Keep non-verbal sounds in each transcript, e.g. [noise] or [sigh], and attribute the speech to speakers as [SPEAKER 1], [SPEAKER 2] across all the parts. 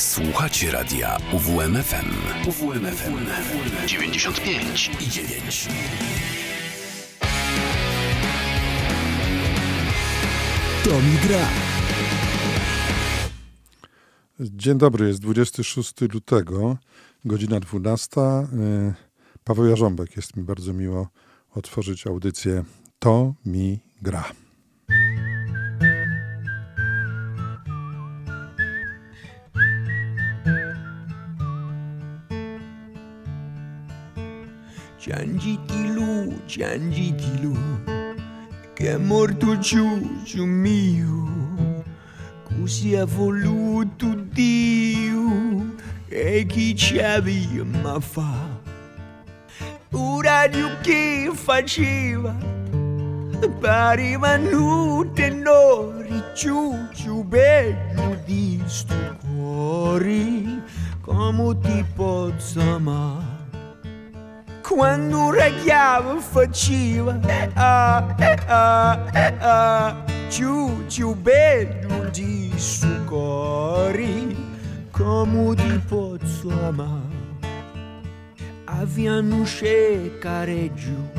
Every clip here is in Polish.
[SPEAKER 1] Słuchacie radia UWMFM. UWMFM 95 i 9. To mi gra.
[SPEAKER 2] Dzień dobry, jest 26 lutego, godzina 12. Y, Paweł Jarząbek, jest mi bardzo miło otworzyć audycję To mi gra.
[SPEAKER 3] Ciangitilu, ciangitilu, che è morto Giugiu mio, così ha voluto Dio, e chi aveva ma fa. Ora di che faceva, pareva nude nori, Giugiu bello di sto cuore, come ti posso amare quando reghiava faceva ah, ah, ah, giù giù bello di suo cuore come ti posso amare. Avevano careggio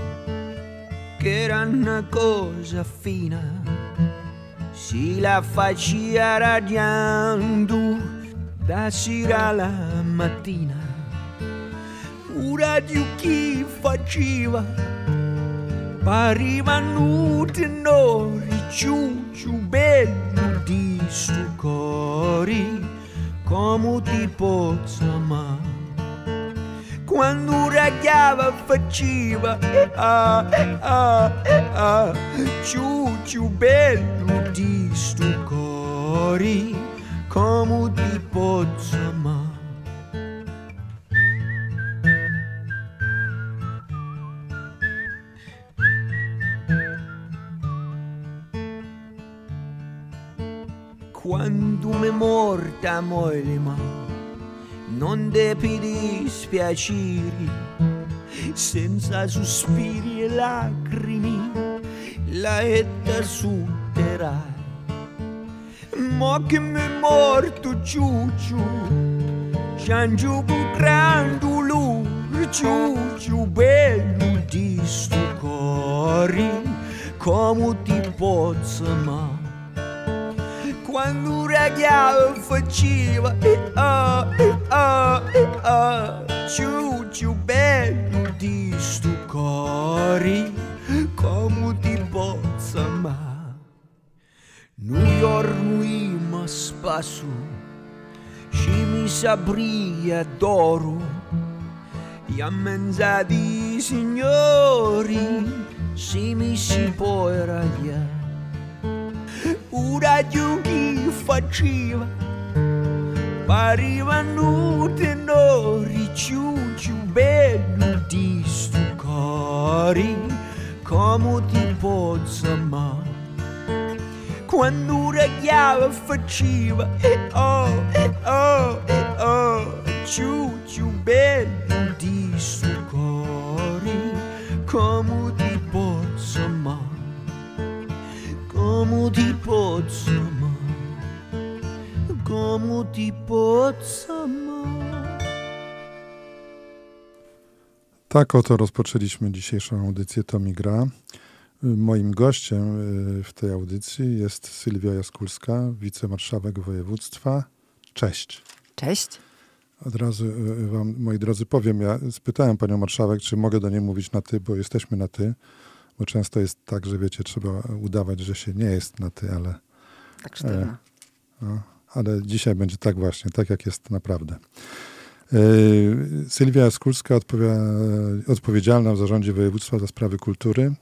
[SPEAKER 3] che era una cosa fina. Si la faccia radiando da sera alla mattina radio chi faceva. Pariva nude nori ciu, bello di succori come ti pozza ma quando ragliava faceva eh, ah, eh, ah, eh, ah ciu ciucciu bello di succori come ti pozza ma mi morta molima non depi dispiaceri senza sospiri e lacrimi la etta sutterai ma che mi morto ciucciu ciangiu grande lur ciucciu bello di sto cori come ti posso amare quando un regalo faceva e ah, e ah, e ah, ciu ciu bello di stu cori, come ti pozza ma. New York a spasso, ci mi sabria d'oro, e a mezza di signori, ci mi si può ragliare una giughi faceva pariva nude non ricciucci un bello di stu cori come ti pozza ma quando ragliava faceva eh, oh e oh e oh ciucci un bello di stu cori come ti pozza ma come ti posso amare, come ti posso amare.
[SPEAKER 2] Tak oto rozpoczęliśmy dzisiejszą audycję To mi gra. Moim gościem y, w tej audycji jest Sylwia Jaskulska, wicemarszałek województwa. Cześć.
[SPEAKER 4] Cześć.
[SPEAKER 2] Od razu y, wam, moi drodzy, powiem, ja spytałem panią marszałek, czy mogę do niej mówić na ty, bo jesteśmy na ty. Bo często jest tak, że wiecie, trzeba udawać, że się nie jest na ty, ale.
[SPEAKER 4] Tak sztywno.
[SPEAKER 2] E, no, ale dzisiaj będzie tak właśnie, tak jak jest naprawdę. E, Sylwia Skulska odpowiedzialna w zarządzie województwa za sprawy kultury.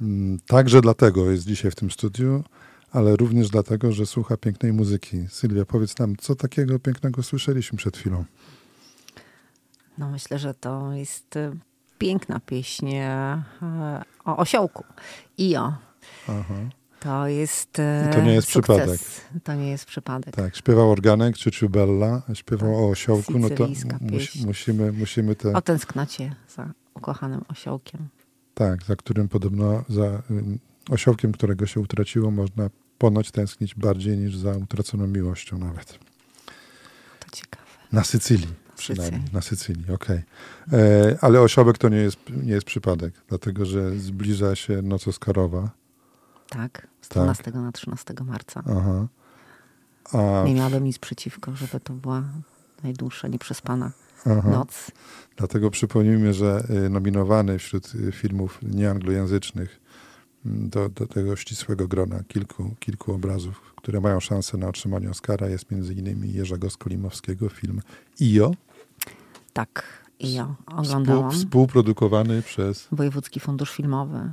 [SPEAKER 2] Mm, także dlatego jest dzisiaj w tym studiu, ale również dlatego, że słucha pięknej muzyki. Sylwia, powiedz nam, co takiego pięknego słyszeliśmy przed chwilą?
[SPEAKER 4] No myślę, że to jest piękna pieśń e, o osiołku. o. Aha. To jest.
[SPEAKER 2] I to nie jest
[SPEAKER 4] sukces.
[SPEAKER 2] przypadek.
[SPEAKER 4] To nie jest przypadek.
[SPEAKER 2] Tak, śpiewał organek czy Bella, śpiewał tak, o osiołku, no to musimy, musimy te.
[SPEAKER 4] O tęsknocie za ukochanym osiołkiem.
[SPEAKER 2] Tak, za którym podobno, za osiołkiem, którego się utraciło, można ponoć tęsknić bardziej niż za utraconą miłością nawet.
[SPEAKER 5] Na Sycylii przynajmniej. Na Sycylii, okej. Okay. Ale osiołek to nie jest, nie jest przypadek, dlatego że zbliża się noc Oscarowa.
[SPEAKER 6] Tak, z 12 tak. na 13 marca.
[SPEAKER 5] Aha.
[SPEAKER 6] A... Nie miałabym nic przeciwko, żeby to była najdłuższa, nieprzespana Aha. noc.
[SPEAKER 5] Dlatego przypomnijmy, że y, nominowany wśród y, filmów nieanglojęzycznych mm, do, do tego ścisłego grona kilku, kilku obrazów, które mają szansę na otrzymanie Oscara, jest między innymi Jerzego Skolimowskiego film IO.
[SPEAKER 6] Tak, IO. Oglądałam.
[SPEAKER 5] Współprodukowany przez...
[SPEAKER 6] Wojewódzki Fundusz Filmowy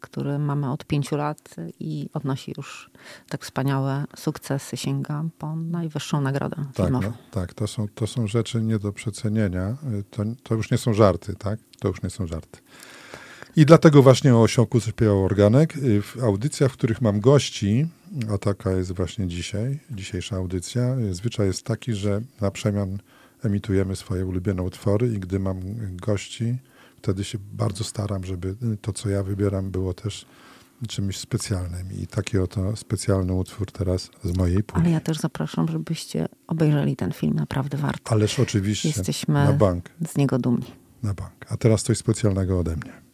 [SPEAKER 6] który mamy od pięciu lat i odnosi już tak wspaniałe sukcesy, sięga po najwyższą nagrodę
[SPEAKER 5] tak,
[SPEAKER 6] filmową.
[SPEAKER 5] No, tak, to są, to są rzeczy nie do przecenienia. To, to już nie są żarty, tak? To już nie są żarty. I dlatego właśnie o osiołku zaśpiewał Organek. W audycjach, w których mam gości, a taka jest właśnie dzisiaj, dzisiejsza audycja, zwyczaj jest taki, że na przemian emitujemy swoje ulubione utwory i gdy mam gości, wtedy się bardzo staram, żeby to, co ja wybieram, było też czymś specjalnym. I taki oto specjalny utwór teraz z mojej puli.
[SPEAKER 6] Ale ja też zapraszam, żebyście obejrzeli ten film, naprawdę warto.
[SPEAKER 5] Ależ oczywiście, Jesteśmy na bank.
[SPEAKER 6] z niego dumni.
[SPEAKER 5] Na bank. A teraz coś specjalnego ode mnie.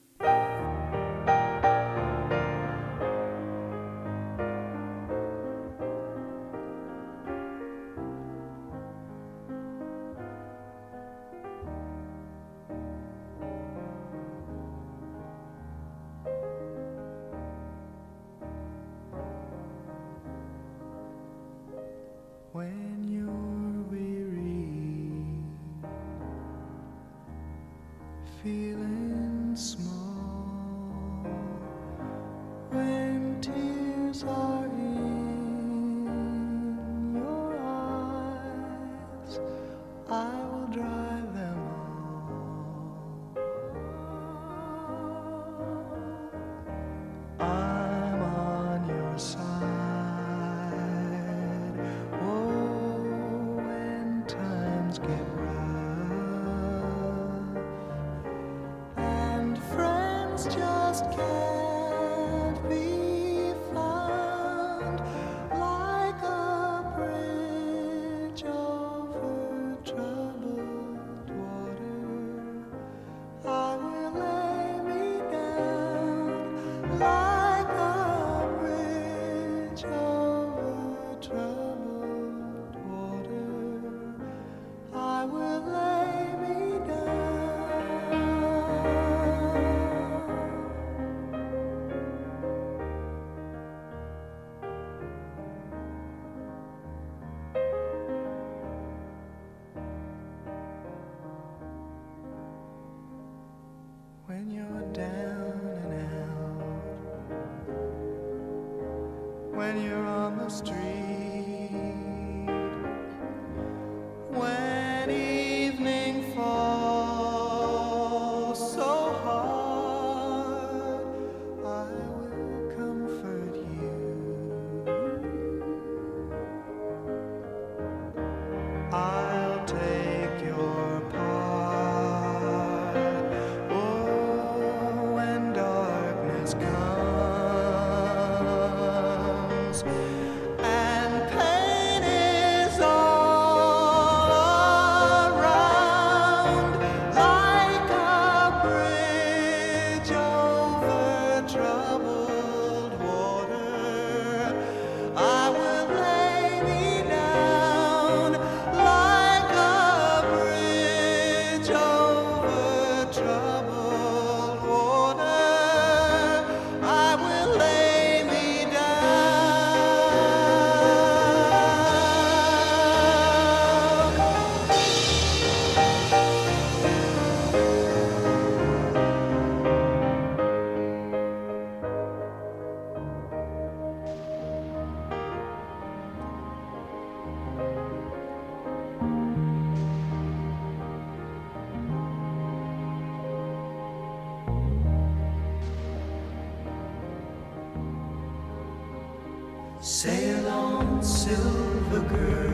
[SPEAKER 7] silver girl.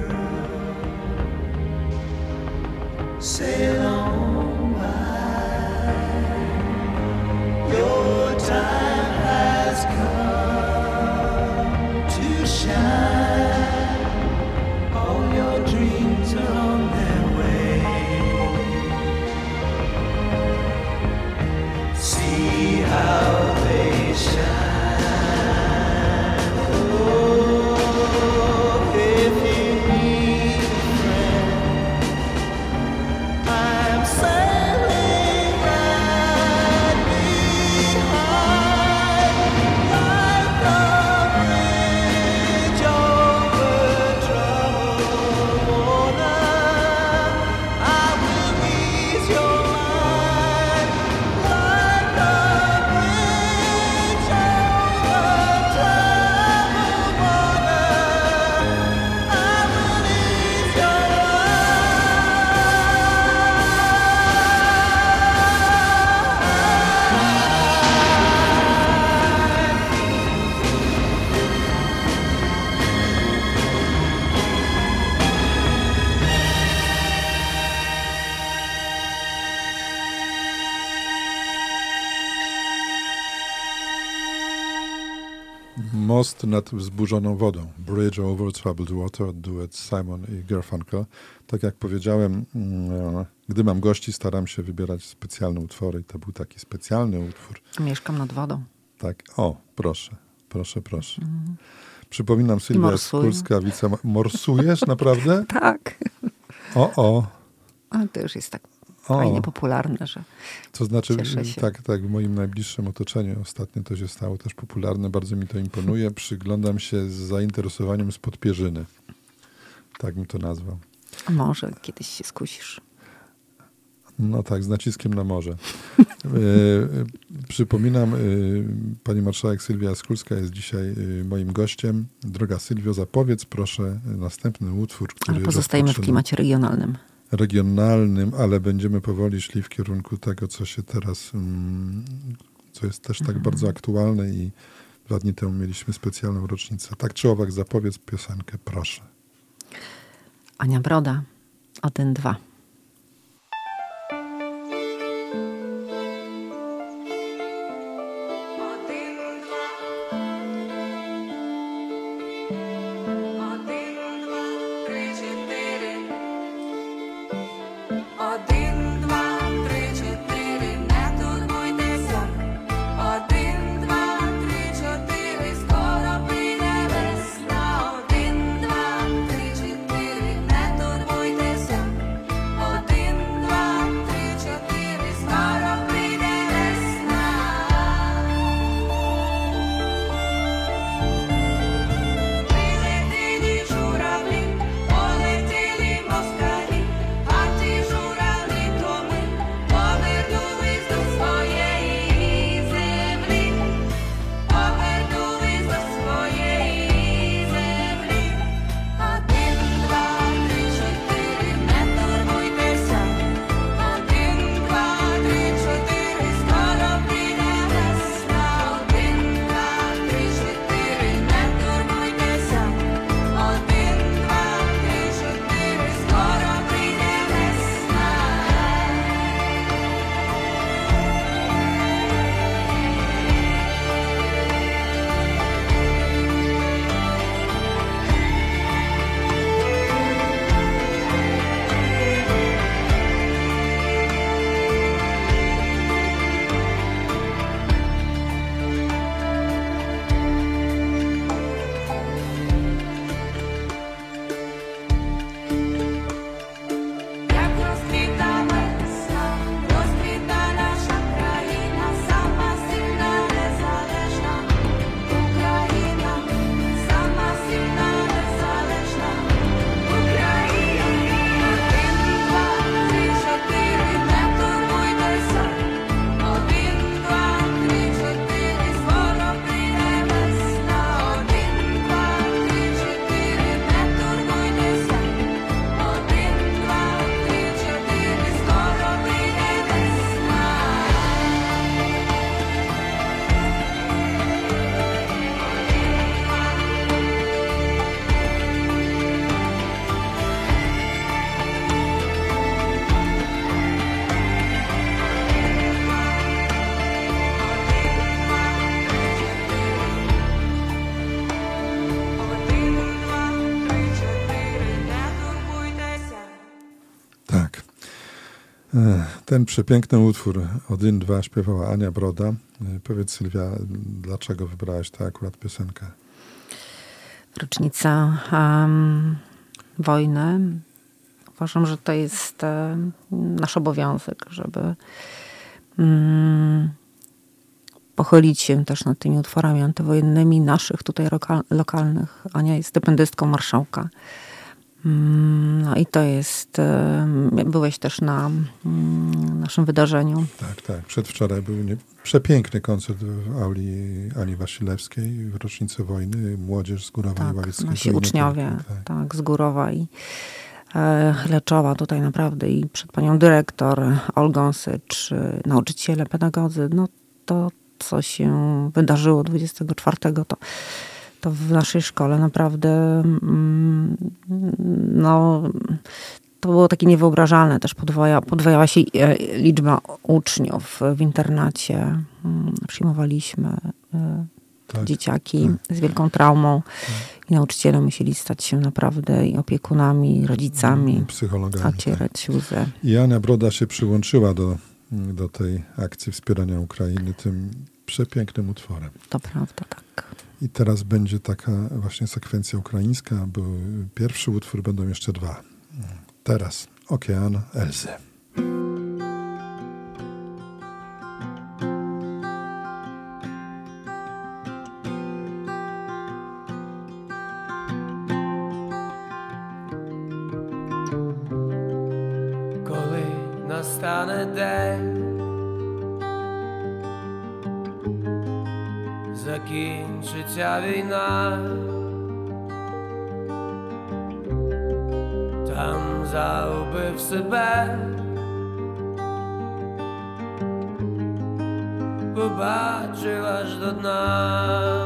[SPEAKER 2] Most nad wzburzoną wodą. Bridge over troubled water, duet Simon i Garfunkel. Tak jak powiedziałem, mm, gdy mam gości, staram się wybierać specjalne utwory i to był taki specjalny utwór.
[SPEAKER 8] Mieszkam nad wodą.
[SPEAKER 2] Tak, o, proszę, proszę, proszę. Mm. Przypominam, Sylwia Skulska, wice... Morsujesz naprawdę? [laughs]
[SPEAKER 8] tak.
[SPEAKER 2] O, o.
[SPEAKER 8] Ale to już jest tak o. fajnie popularne, że
[SPEAKER 2] To znaczy, tak, tak, w moim najbliższym otoczeniu ostatnio to się stało też popularne, bardzo mi to imponuje. [laughs] Przyglądam się z zainteresowaniem spod pierzyny. Tak bym to nazwał.
[SPEAKER 8] A może kiedyś się skusisz.
[SPEAKER 2] No tak, z naciskiem na morze. [laughs] e, przypominam, e, pani marszałek Sylwia Skulska jest dzisiaj e, moim gościem. Droga Sylwio, zapowiedz proszę następny utwór,
[SPEAKER 8] który Ale pozostajemy w klimacie regionalnym.
[SPEAKER 2] Regionalnym, ale będziemy powoli szli w kierunku tego, co się teraz, mm, co jest też tak mhm. bardzo aktualne i dwa dni temu mieliśmy specjalną rocznicę. Tak czy owak, zapowiedz piosenkę, proszę.
[SPEAKER 8] Ania Broda, ten dwa.
[SPEAKER 2] Ten przepiękny utwór Odyn 2 śpiewała Ania Broda. E, powiedz Sylwia, dlaczego wybrałaś tę akurat piosenkę?
[SPEAKER 8] Rocznica um, wojny. Uważam, że to jest um, nasz obowiązek, żeby um, pochylić się też nad tymi utworami antywojennymi naszych tutaj lokalnych. Ania jest stypendystką marszałka no i to jest, byłeś też na mm, naszym wydarzeniu.
[SPEAKER 2] Tak, tak. Przedwczoraj był nie, przepiękny koncert w auli Ani Wasilewskiej w rocznicę wojny. Młodzież z Górowa
[SPEAKER 8] tak,
[SPEAKER 2] i Ławieckiej.
[SPEAKER 8] Nasi uczniowie, tak. tak, z Górowa i e, Leczowa tutaj naprawdę i przed panią dyrektor Olgą Sycz, nauczyciele, pedagodzy. No to, co się wydarzyło 24, to to w naszej szkole naprawdę mm, no, to było takie niewyobrażalne. Też podwaja, podwajała się e, liczba uczniów w internacie. Mm, przyjmowaliśmy e,
[SPEAKER 6] tak. dzieciaki tak. z wielką traumą. Tak. I nauczyciele musieli stać się naprawdę i opiekunami, i rodzicami. I
[SPEAKER 2] psychologami.
[SPEAKER 6] Ocierać tak. łzę.
[SPEAKER 2] I Ania Broda się przyłączyła do, do tej akcji wspierania Ukrainy tym przepięknym utworem.
[SPEAKER 6] To prawda, tak.
[SPEAKER 2] I teraz będzie taka właśnie sekwencja ukraińska, bo pierwszy utwór będą jeszcze dwa. Teraz Okean Elzy.
[SPEAKER 9] Закінчиться війна, там заубив себе, побачив аж до дна.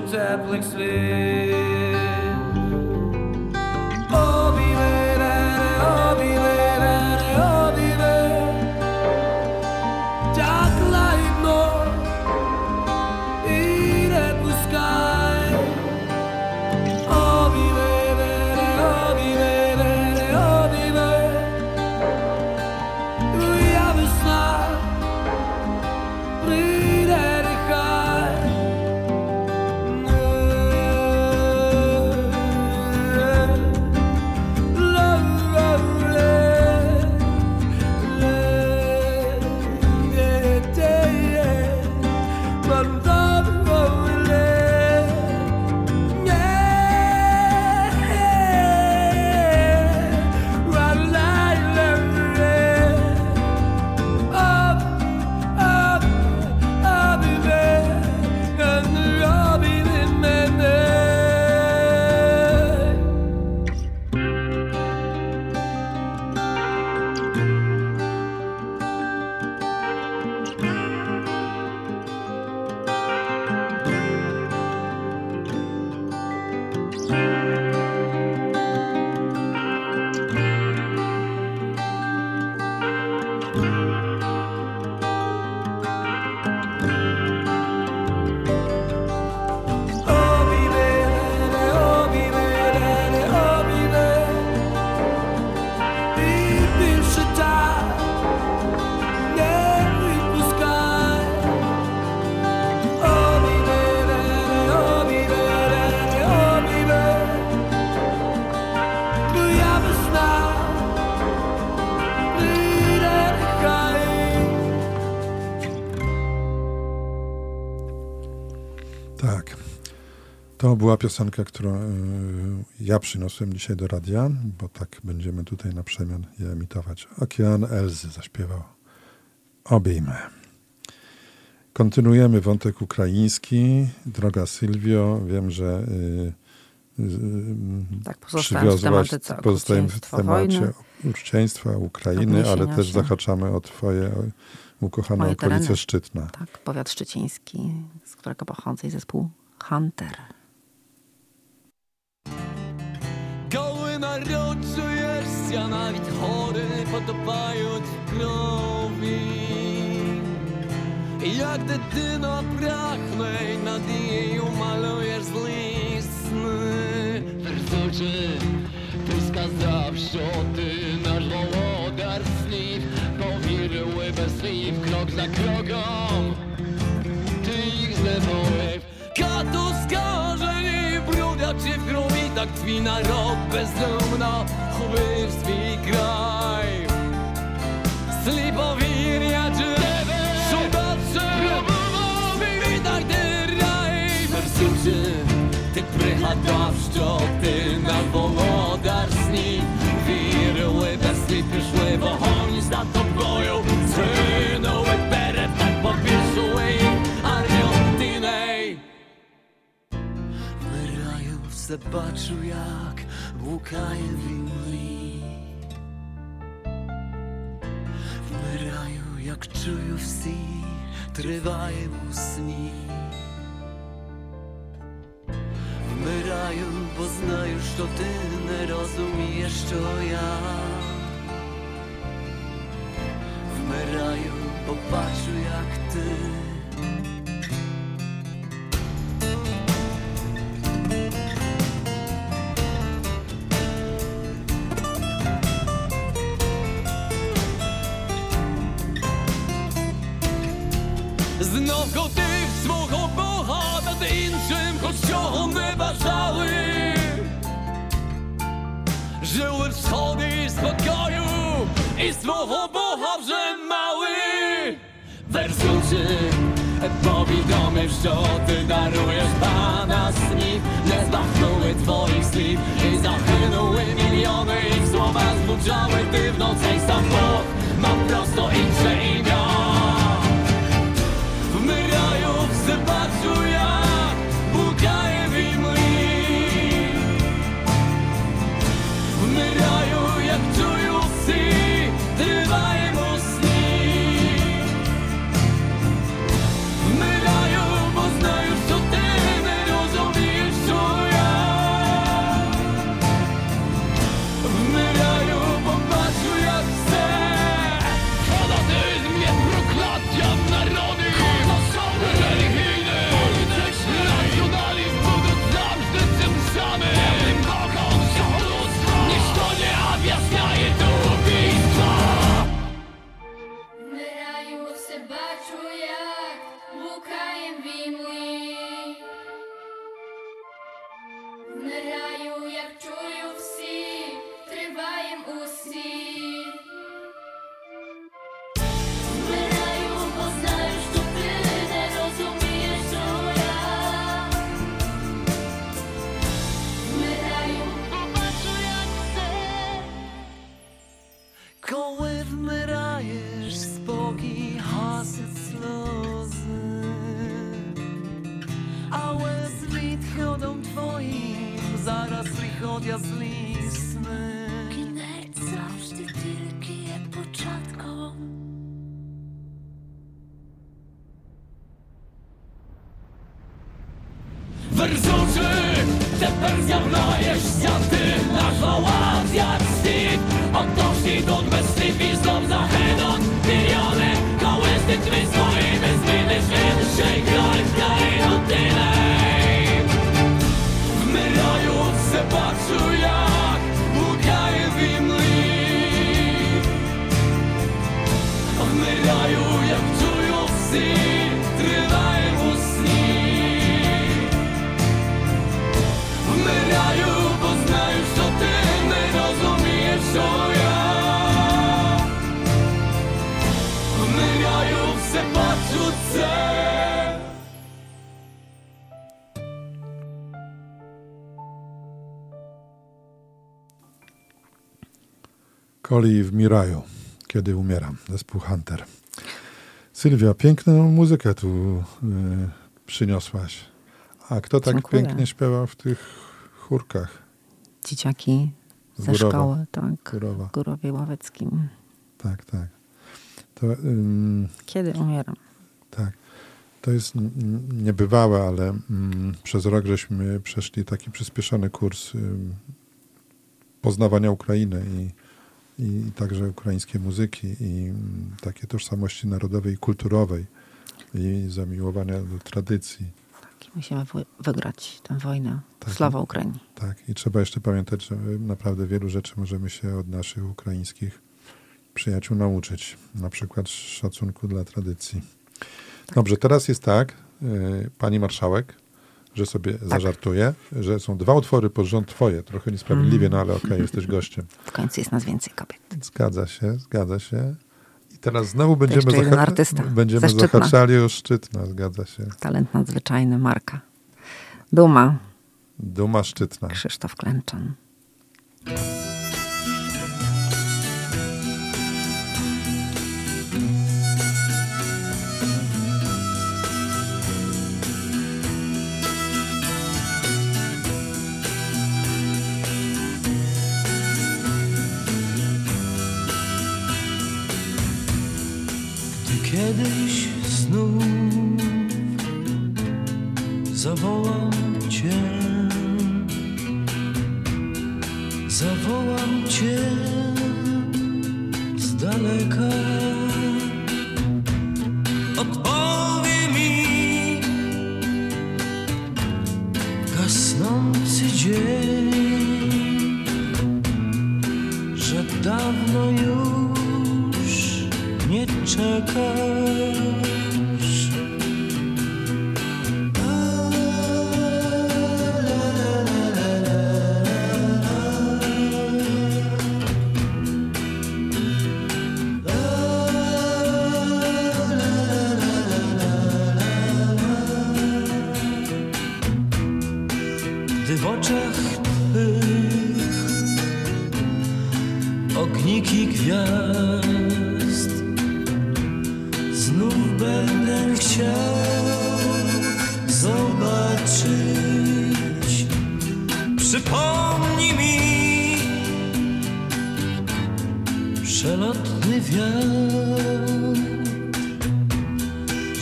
[SPEAKER 9] теплих слів
[SPEAKER 2] To była piosenka, którą y, ja przyniosłem dzisiaj do radia, bo tak będziemy tutaj na przemian je emitować. Okean Elzy zaśpiewał Obejmę. Kontynuujemy wątek ukraiński. Droga Sylwio, wiem, że
[SPEAKER 6] yy, tak, przywiozłaś,
[SPEAKER 2] pozostajemy w temacie uczcieństwa Ukrainy, ale też się. zahaczamy o twoje ukochane Moje okolice tereny. Szczytna.
[SPEAKER 6] Tak, powiat szczyciński, z którego pochodzę i zespół Hunter.
[SPEAKER 10] serio czujesz, ja nawet chory podobają ci krowi. Jak dytyna prachnej nad jej umalujesz listny. Wersoczy, ty wskazawszy o ty nasz wołodar sniw, powierzyły bez w krok za krokom. Ty ich zlewały w katu skarze i brudia ci w grudzie tak tkwi naród bezdomno swój kraj. Slipowinia drzewy Żądacze Witaj ty raj. Wersuczy Ty prycha daszczo Ty na włodar sni Wiryły bez slipy szły Bo oni za tobою Zrynęły perew zobaczył jak Łukaje winni W raju jak czują всі Триває у сні Вмираю, бо знаю, що ти не розумієш, що я Вмираю, бо бачу, як ти myśl, co Ty darujesz Pana z nich Nie zdachnuły Twoich słów i zachynęły miliony. Ich słowa zbudzały Ty w nocy sam Bóg Ma prosto i imię. Ты
[SPEAKER 2] Coli w Miraju, kiedy umieram, zespół Hunter. Sylwia, piękną muzykę tu y, przyniosłaś. A kto tak
[SPEAKER 4] Dziękuję.
[SPEAKER 2] pięknie śpiewał w tych chórkach?
[SPEAKER 4] Dzieciaki ze
[SPEAKER 2] Górowa.
[SPEAKER 4] szkoły, tak.
[SPEAKER 2] Górowa.
[SPEAKER 4] W Górowie Ławeckim.
[SPEAKER 2] Tak, tak. To, ym,
[SPEAKER 4] Kiedy umieram?
[SPEAKER 2] tak. To jest niebywałe, ale mm, przez rok żeśmy przeszli taki przyspieszony kurs ym, poznawania Ukrainy i, i także ukraińskiej muzyki i takiej tożsamości narodowej i kulturowej i zamiłowania do tradycji.
[SPEAKER 4] Tak, musimy wy- wygrać tę wojnę.
[SPEAKER 2] Tak.
[SPEAKER 4] Sława Ukrainie.
[SPEAKER 2] Tak, i trzeba jeszcze pamiętać, że naprawdę wielu rzeczy możemy się od naszych ukraińskich przyjaciół nauczyć. Na przykład szacunku dla tradycji. Dobrze, teraz jest tak, y, pani marszałek, że sobie zażartuję, że są dwa utwory pod rząd twoje. Trochę niesprawiedliwie, no ale okej, jesteś [laughs] gościem.
[SPEAKER 6] W końcu jest nas więcej kobiet.
[SPEAKER 2] Zgadza się, zgadza się. I teraz znowu będziemy,
[SPEAKER 6] artysta.
[SPEAKER 2] będziemy
[SPEAKER 6] Ze Szczytna.
[SPEAKER 2] zahaczali o Szczytna, zgadza się.
[SPEAKER 6] Talent nadzwyczajny, Marka. Duma,
[SPEAKER 2] Duma Szczytna.
[SPEAKER 6] Krzysztof Klęczan.
[SPEAKER 11] Kiedyś znów zawołam Cię, zawołam Cię z daleka. Odpowie mi gasnący dzień, że dawno już nie czekasz.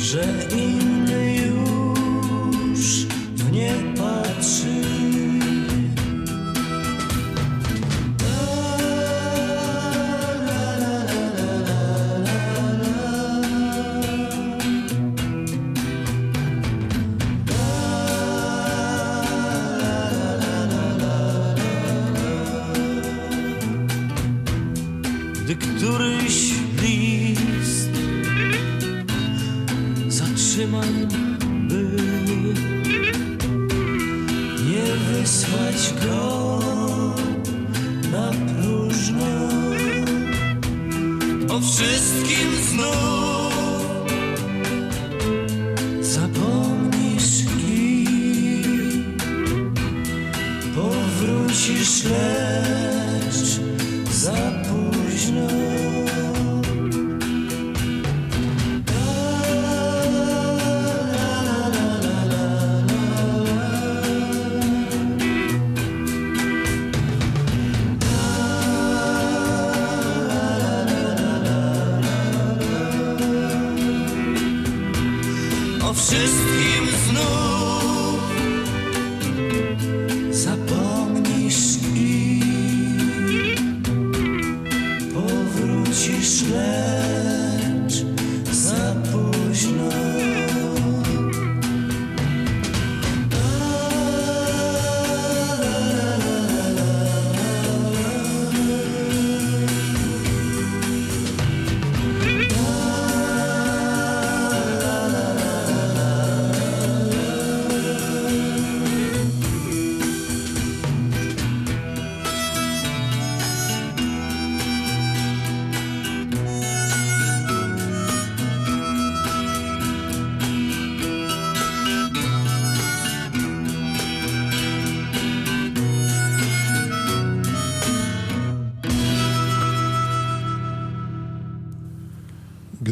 [SPEAKER 11] Że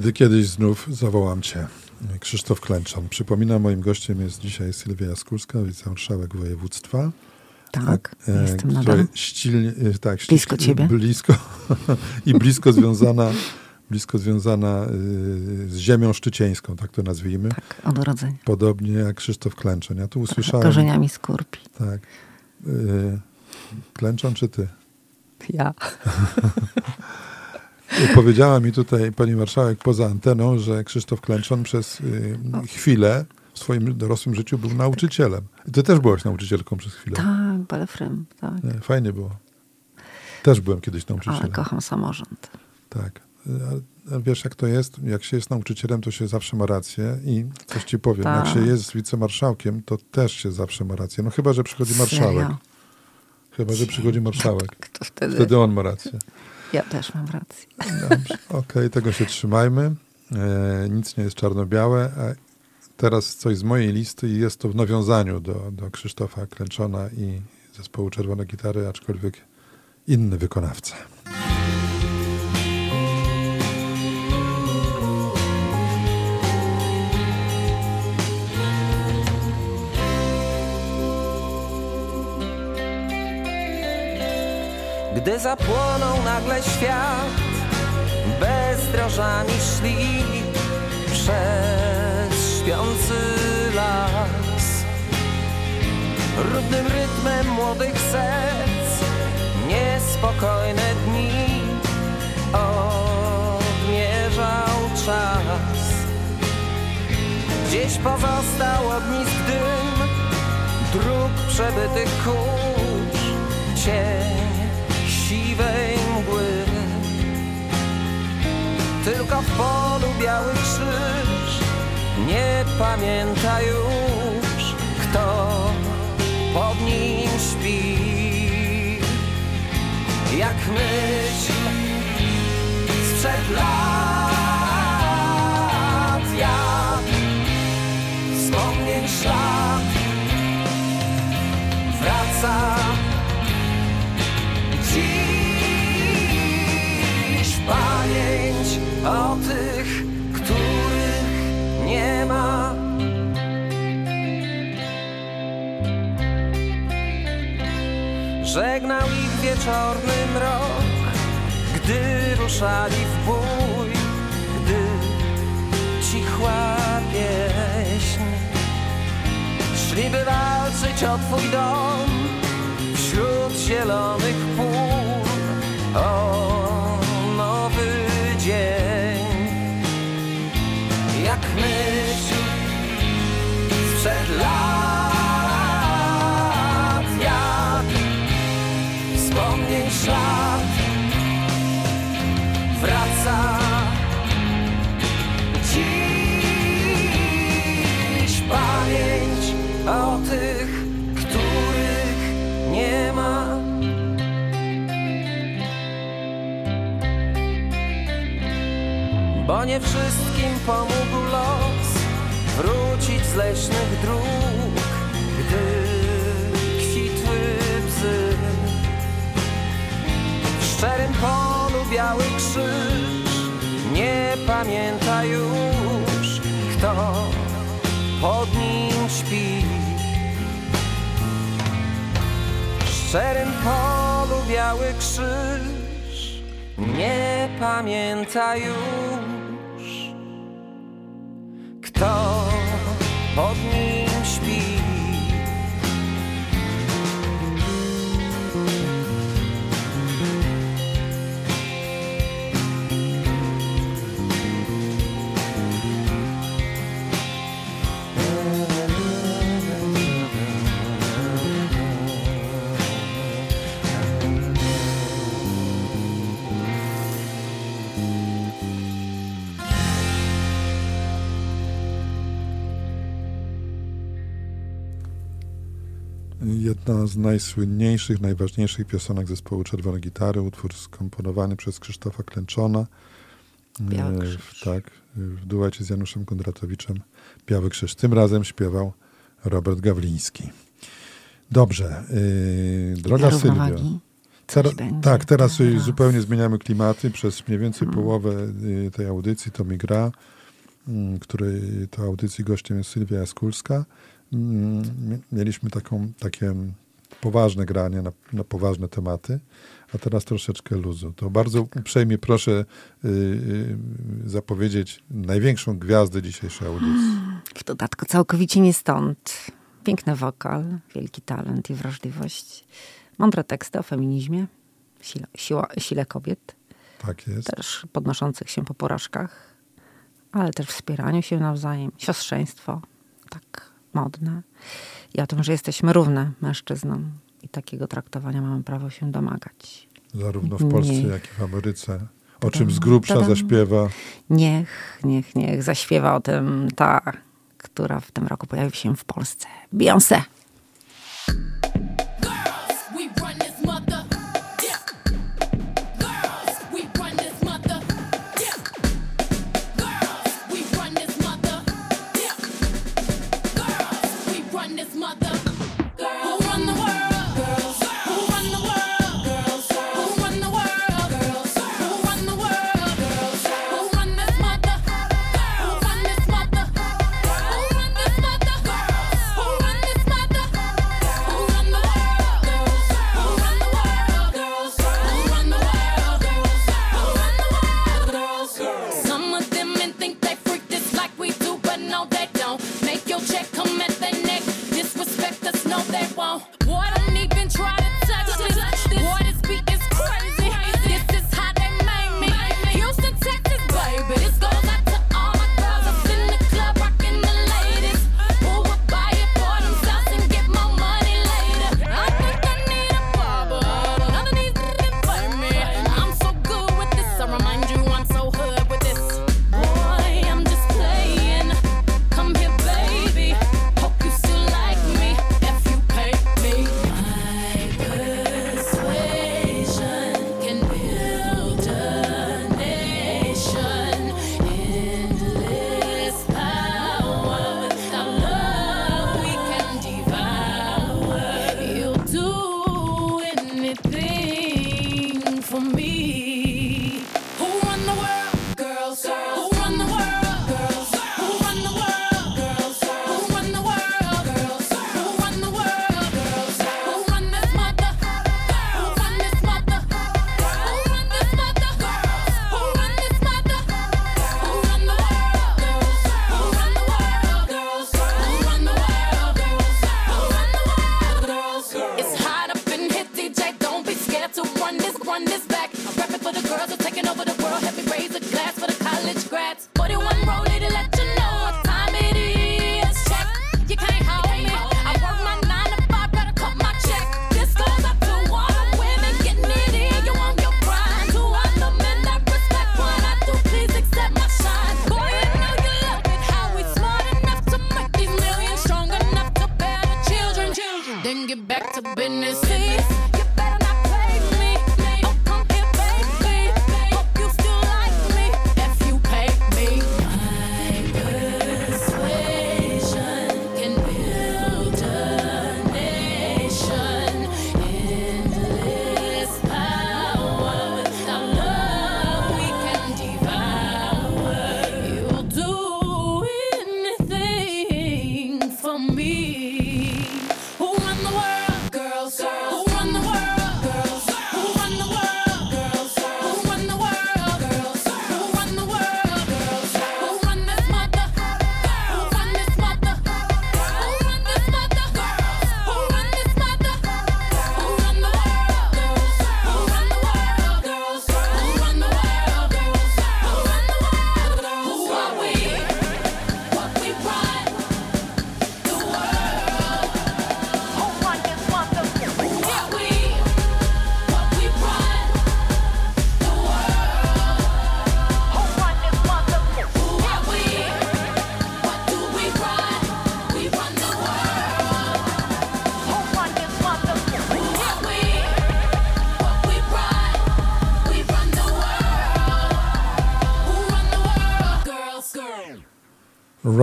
[SPEAKER 11] Gdy
[SPEAKER 2] kiedyś znów zawołam Cię. Krzysztof Klęczan. Przypominam, moim gościem jest dzisiaj Sylwia Jaskulska, wicemarszałek województwa.
[SPEAKER 6] Tak,
[SPEAKER 2] e,
[SPEAKER 6] jestem nadal.
[SPEAKER 2] Ścilnie, e, tak,
[SPEAKER 6] Blisko
[SPEAKER 2] ściśle-
[SPEAKER 6] ciebie.
[SPEAKER 2] Blisko [laughs] i blisko związana, blisko związana y, z ziemią szczycieńską, tak to nazwijmy.
[SPEAKER 6] Tak, od urodzenia.
[SPEAKER 2] Podobnie jak Krzysztof Klęczan. Ja tu usłyszałem...
[SPEAKER 6] Korzeniami skorpi.
[SPEAKER 2] Tak. Y, Klęczan czy ty?
[SPEAKER 6] Ja. [laughs]
[SPEAKER 2] Powiedziała mi tutaj pani marszałek poza anteną, że Krzysztof Klęczon przez y, chwilę w swoim dorosłym życiu był nauczycielem. I ty też byłaś nauczycielką przez chwilę.
[SPEAKER 6] Tak, balefrym, tak.
[SPEAKER 2] Nie, Fajnie było. Też byłem kiedyś
[SPEAKER 6] Ale
[SPEAKER 2] nauczycielem.
[SPEAKER 6] kocham samorząd.
[SPEAKER 2] Tak. a- a wiesz jak to jest? Jak się jest nauczycielem, to się zawsze ma rację i coś ci powiem,
[SPEAKER 4] Tak.
[SPEAKER 2] jak się jest wicemarszałkiem, to też się zawsze ma rację. No chyba, że przychodzi marszałek.
[SPEAKER 4] Serio?
[SPEAKER 2] Chyba, że przychodzi [laughs] marszałek.
[SPEAKER 4] To wtedy,
[SPEAKER 2] Wtedy on ma rację.
[SPEAKER 4] Ja też mam rację.
[SPEAKER 2] Dobrze, okej, tego się trzymajmy. E, nic nie jest czarno-białe. A teraz coś z mojej listy i jest to w nawiązaniu do, do Krzysztofa Klęczona i zespołu Czerwone Gitary, aczkolwiek inny wykonawca.
[SPEAKER 12] Gdy zapłonął nagle świat, bezdrożami szli przez śpiący las. Równym rytmem młodych serc, niespokojne dni odmierzał czas. Gdzieś pozostał ognisk dym, dróg przebytych kurz, cień siwej mgły. Tylko w polu biały krzyż nie pamięta już, kto pod nim śpi. Jak myśl sprzed lat, jak wspomnień ślad wraca Żegnał ich wieczorny mrok, gdy ruszali w bój, gdy cichła pieśń. Szliby walczyć o twój dom wśród zielonych pól o nowy dzień. Jak myśl sprzed lat, nie wszystkim pomógł los wrócić z leśnych dróg, gdy kwitły bzy. W szczerym polu biały krzyż nie pamięta już, kto pod nim śpi. W szczerym polu biały krzyż nie pamięta już, pod nim
[SPEAKER 2] Jedna z najsłynniejszych, najważniejszych piosenek zespołu Czerwone Gitary, utwór skomponowany przez Krzysztofa Klęczona. E, w- Tak, w duecie z Januszem Kondratowiczem. Biały Krzyż. Tym razem śpiewał Robert Gawliński. Dobrze. Yy, droga
[SPEAKER 4] coś
[SPEAKER 2] Tera- tak, teraz
[SPEAKER 4] teraz.
[SPEAKER 2] zupełnie zmieniamy klimaty. Przez mniej więcej połowę y, tej audycji to mi gra, mm, której to audycji gościem jest Sylwia Jaskulska. Mm, mi- Mieliśmy taką, takie poważne granie na, na poważne tematy, a teraz troszeczkę luzu. To bardzo uprzejmie proszę y, y, zapowiedzieć największą gwiazdę dzisiejszej audycji.
[SPEAKER 4] W dodatku całkowicie nie stąd. Piękny wokal, wielki talent i wrażliwość. Mądre teksty o feminizmie, sile, siła, sile kobiet,
[SPEAKER 2] Tak jest.
[SPEAKER 4] też podnoszących się po porażkach, ale też wspieraniu się nawzajem, siostrzeństwo, tak modne i o tym, że jesteśmy równe mężczyznom i takiego traktowania mamy prawo się domagać.
[SPEAKER 2] Zarówno w Polsce,
[SPEAKER 4] niech.
[SPEAKER 2] jak i w Ameryce. O czym z grubsza zaśpiewa.
[SPEAKER 4] Niech, niech, niech zaśpiewa o tym ta, która w tym roku pojawi się w Polsce. Beyoncé.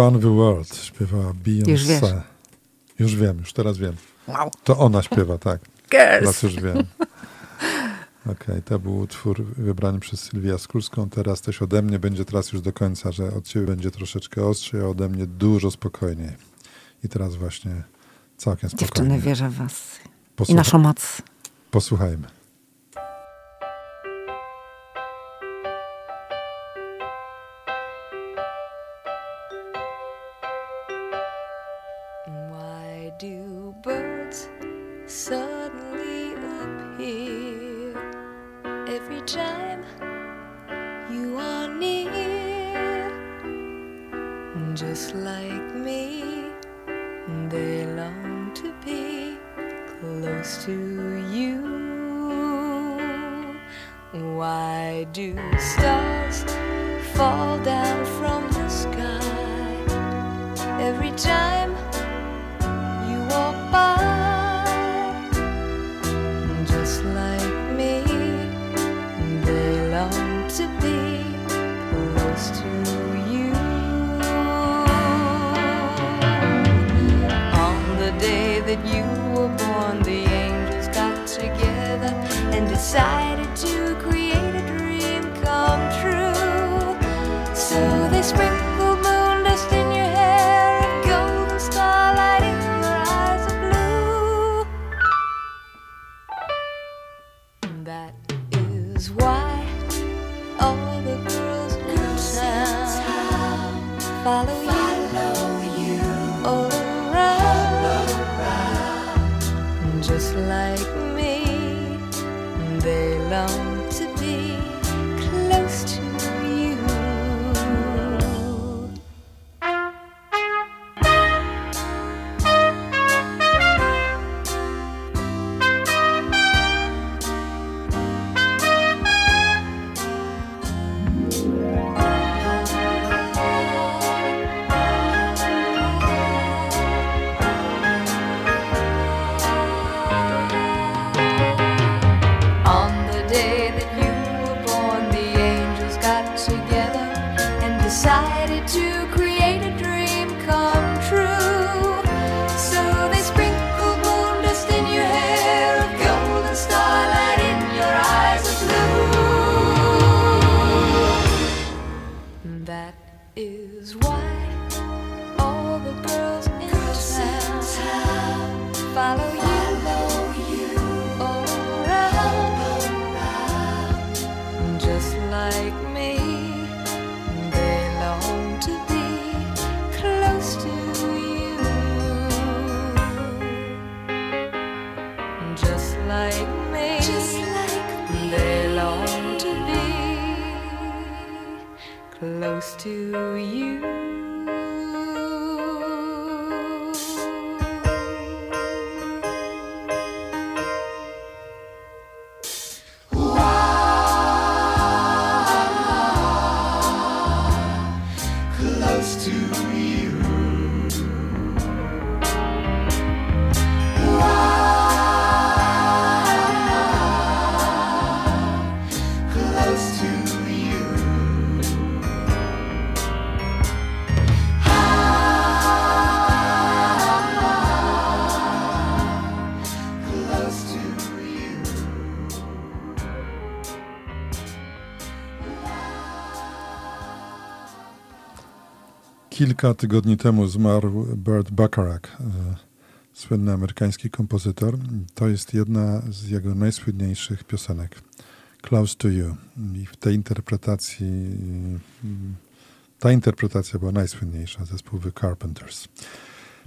[SPEAKER 13] Run the World
[SPEAKER 2] śpiewa Beyoncé.
[SPEAKER 4] Już wiesz.
[SPEAKER 2] Już wiem, już teraz wiem.
[SPEAKER 4] Wow.
[SPEAKER 2] To ona śpiewa, tak. [laughs] Teraz już wiem. Okej, okay, to był utwór wybrany przez Sylwię Skórską. Teraz też ode mnie będzie teraz już do końca, że od ciebie będzie troszeczkę ostrzej, a ode mnie dużo spokojniej. I teraz właśnie całkiem spokojnie.
[SPEAKER 4] Dziewczyny, wierzę w was.
[SPEAKER 2] Posłucha- I
[SPEAKER 4] naszą moc.
[SPEAKER 2] Posłuchajmy.
[SPEAKER 8] just like me. They long to be close to you. Why do stars fall down from the sky every time? To you.
[SPEAKER 2] Kilka tygodni temu zmarł Burt Bacharach, e, słynny amerykański kompozytor. To jest jedna z jego najsłynniejszych piosenek. Close to You. I w tej interpretacji, mm, ta interpretacja była najsłynniejsza, zespół The Carpenters.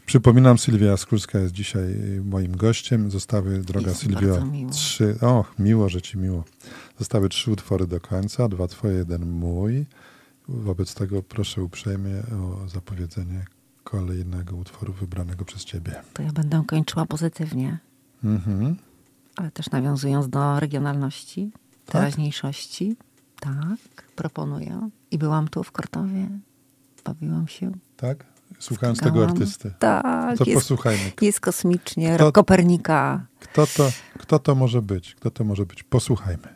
[SPEAKER 2] Przypominam, Sylwia Jaskulska jest dzisiaj moim gościem. Zostały, droga
[SPEAKER 4] Jest miło.
[SPEAKER 2] trzy. O, miło, że ci miło. Zostały trzy utwory do końca, dwa twoje, jeden mój. Wobec tego proszę uprzejmie o zapowiedzenie kolejnego utworu wybranego przez ciebie.
[SPEAKER 4] To ja będę kończyła pozytywnie,
[SPEAKER 2] Mhm.
[SPEAKER 4] ale też nawiązując do regionalności, teraźniejszości. Tak, proponuję. I byłam tu w Kortowie. Bawiłam się.
[SPEAKER 2] Tak? Słuchając tego artysty.
[SPEAKER 4] Tak,
[SPEAKER 2] To
[SPEAKER 4] jest,
[SPEAKER 2] posłuchajmy.
[SPEAKER 4] jest kosmicznie.
[SPEAKER 2] Kto-
[SPEAKER 4] Kopernika.
[SPEAKER 2] Kto to, kto to może być? Kto to może być? Posłuchajmy.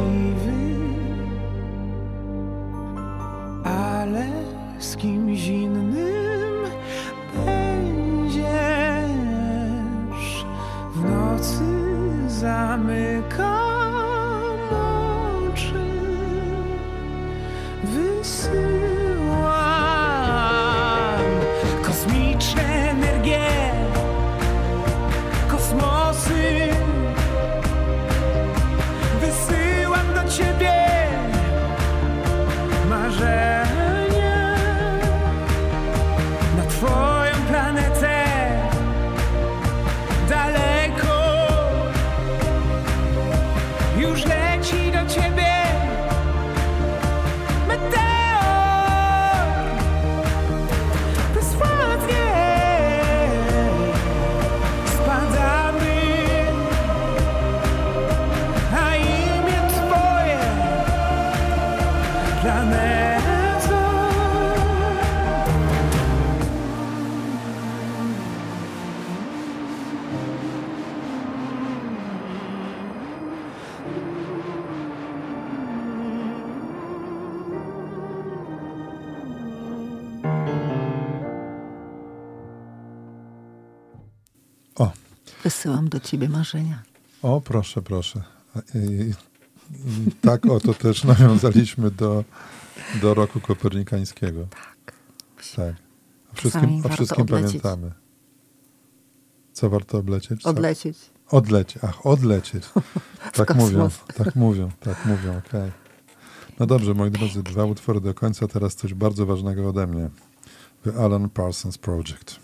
[SPEAKER 14] leaving. Wysyłam do ciebie
[SPEAKER 6] marzenia.
[SPEAKER 2] O, proszę, proszę. I, i tak oto też [laughs] nawiązaliśmy do, do roku kopernikańskiego.
[SPEAKER 6] Tak.
[SPEAKER 2] Tak. O wszystkim, o wszystkim pamiętamy. Co warto oblecieć? Co?
[SPEAKER 6] Odlecieć.
[SPEAKER 2] Odlecieć, ach, odlecieć. [laughs] Tak mówią, tak mówią, tak mówią, okej. Okay. No dobrze, moi drodzy, dwa utwory do końca, teraz coś bardzo ważnego ode mnie. The Alan Parsons Project.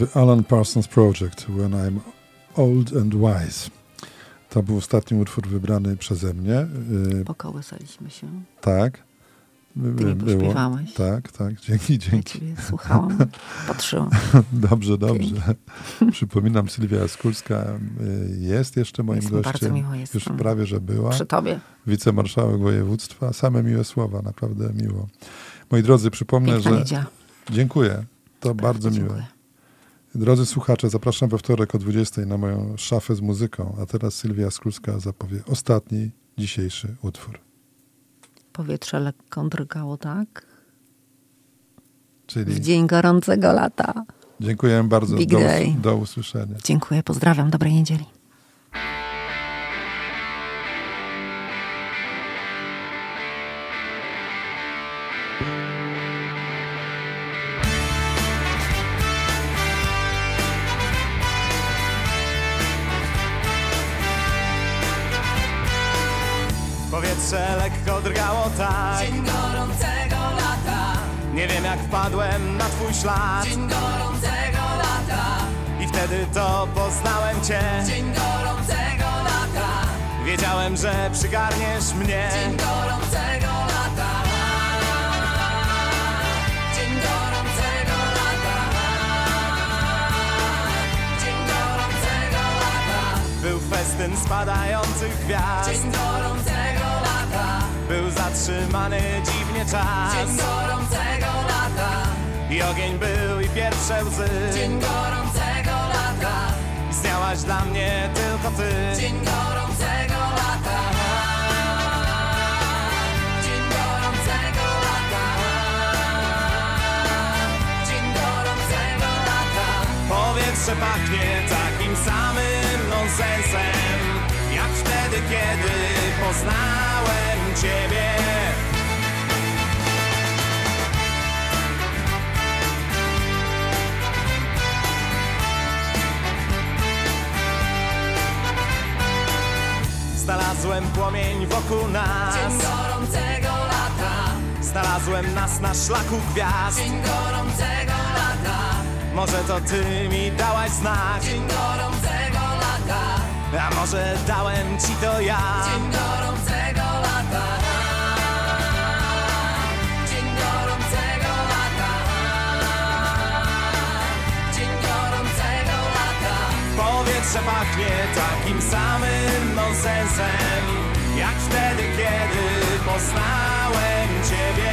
[SPEAKER 15] The
[SPEAKER 2] Alan Parsons Project, When I'm Old and Wise. To był ostatni utwór wybrany przeze mnie. Y,
[SPEAKER 6] Pokołysaliśmy się.
[SPEAKER 2] tak.
[SPEAKER 6] Ty mi
[SPEAKER 2] Było. Tak, tak. Dzięki,
[SPEAKER 6] Ja
[SPEAKER 2] dzięki.
[SPEAKER 6] ciebie słuchałam, patrzyłam. [laughs]
[SPEAKER 2] Dobrze, dobrze. Przypominam, Sylwia Skulska y, jest jeszcze moim
[SPEAKER 6] Jest mi bardzo
[SPEAKER 2] gościem.
[SPEAKER 6] miło, jest
[SPEAKER 2] Już prawie, że była.
[SPEAKER 6] Przy tobie.
[SPEAKER 2] Wicemarszałek województwa. Same miłe słowa, naprawdę miło. Moi drodzy, przypomnę,
[SPEAKER 6] Piękna
[SPEAKER 2] że...
[SPEAKER 6] niedziela.
[SPEAKER 2] Dziękuję. To bardzo miłe.
[SPEAKER 6] dziękuję.
[SPEAKER 2] Drodzy słuchacze, zapraszam we wtorek o 20 na moją szafę z muzyką, a teraz Sylwia Skulska zapowie ostatni dzisiejszy utwór.
[SPEAKER 6] Powietrze lekko drgało, tak? W
[SPEAKER 2] Czyli
[SPEAKER 6] dzień gorącego lata.
[SPEAKER 2] dziękuję bardzo.
[SPEAKER 6] Big
[SPEAKER 2] Do,
[SPEAKER 6] day.
[SPEAKER 2] do usłyszenia.
[SPEAKER 6] Dziękuję, pozdrawiam, dobrej niedzieli.
[SPEAKER 16] Powietrze lekko drgało tak.
[SPEAKER 10] Dzień gorącego lata.
[SPEAKER 16] Nie wiem jak wpadłem na twój ślad.
[SPEAKER 10] Dzień gorącego lata.
[SPEAKER 16] I wtedy to poznałem cię.
[SPEAKER 10] Dzień gorącego lata.
[SPEAKER 16] Wiedziałem, że przygarniesz mnie.
[SPEAKER 10] Dzień gorącego lata. Dzień gorącego lata. Dzień gorącego lata.
[SPEAKER 16] Był festyn spadających gwiazd.
[SPEAKER 10] Dzień gorącego
[SPEAKER 16] Był zatrzymany dziwnie czas.
[SPEAKER 10] Dzień gorącego lata.
[SPEAKER 16] I ogień był i pierwsze łzy.
[SPEAKER 10] Dzień gorącego lata.
[SPEAKER 16] Istniałaś dla mnie tylko ty.
[SPEAKER 10] Dzień gorącego lata. Dzień gorącego lata. Dzień gorącego lata.
[SPEAKER 16] Powietrze pachnie takim samym nonsensem wtedy, kiedy poznałem ciebie. Znalazłem płomień wokół nas.
[SPEAKER 10] Dzień gorącego lata.
[SPEAKER 16] Znalazłem nas na szlaku gwiazd.
[SPEAKER 10] Dzień gorącego lata.
[SPEAKER 16] Może to ty mi dałaś znak.
[SPEAKER 10] Dzień gorącego
[SPEAKER 16] A może dałem ci to ja?
[SPEAKER 10] Dzień gorącego lata. Dzień gorącego lata. Dzień gorącego lata.
[SPEAKER 16] Powietrze pachnie takim samym nonsensem Jak wtedy, kiedy poznałem ciebie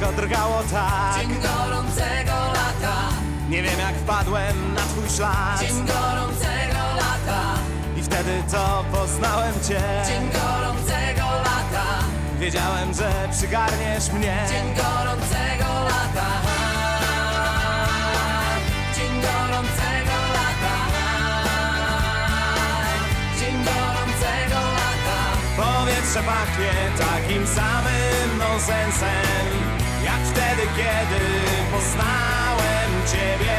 [SPEAKER 16] Lekko drgało tak.
[SPEAKER 10] Dzień gorącego lata.
[SPEAKER 16] Nie wiem jak wpadłem na twój ślad.
[SPEAKER 10] Dzień gorącego lata.
[SPEAKER 16] I wtedy to poznałem cię.
[SPEAKER 10] Dzień gorącego lata.
[SPEAKER 16] Wiedziałem, że przygarniesz mnie.
[SPEAKER 10] Dzień gorącego lata. Dzień gorącego lata. Dzień gorącego lata.
[SPEAKER 16] Powietrze pachnie takim samym nonsensem Jak wtedy, kiedy poznałem ciebie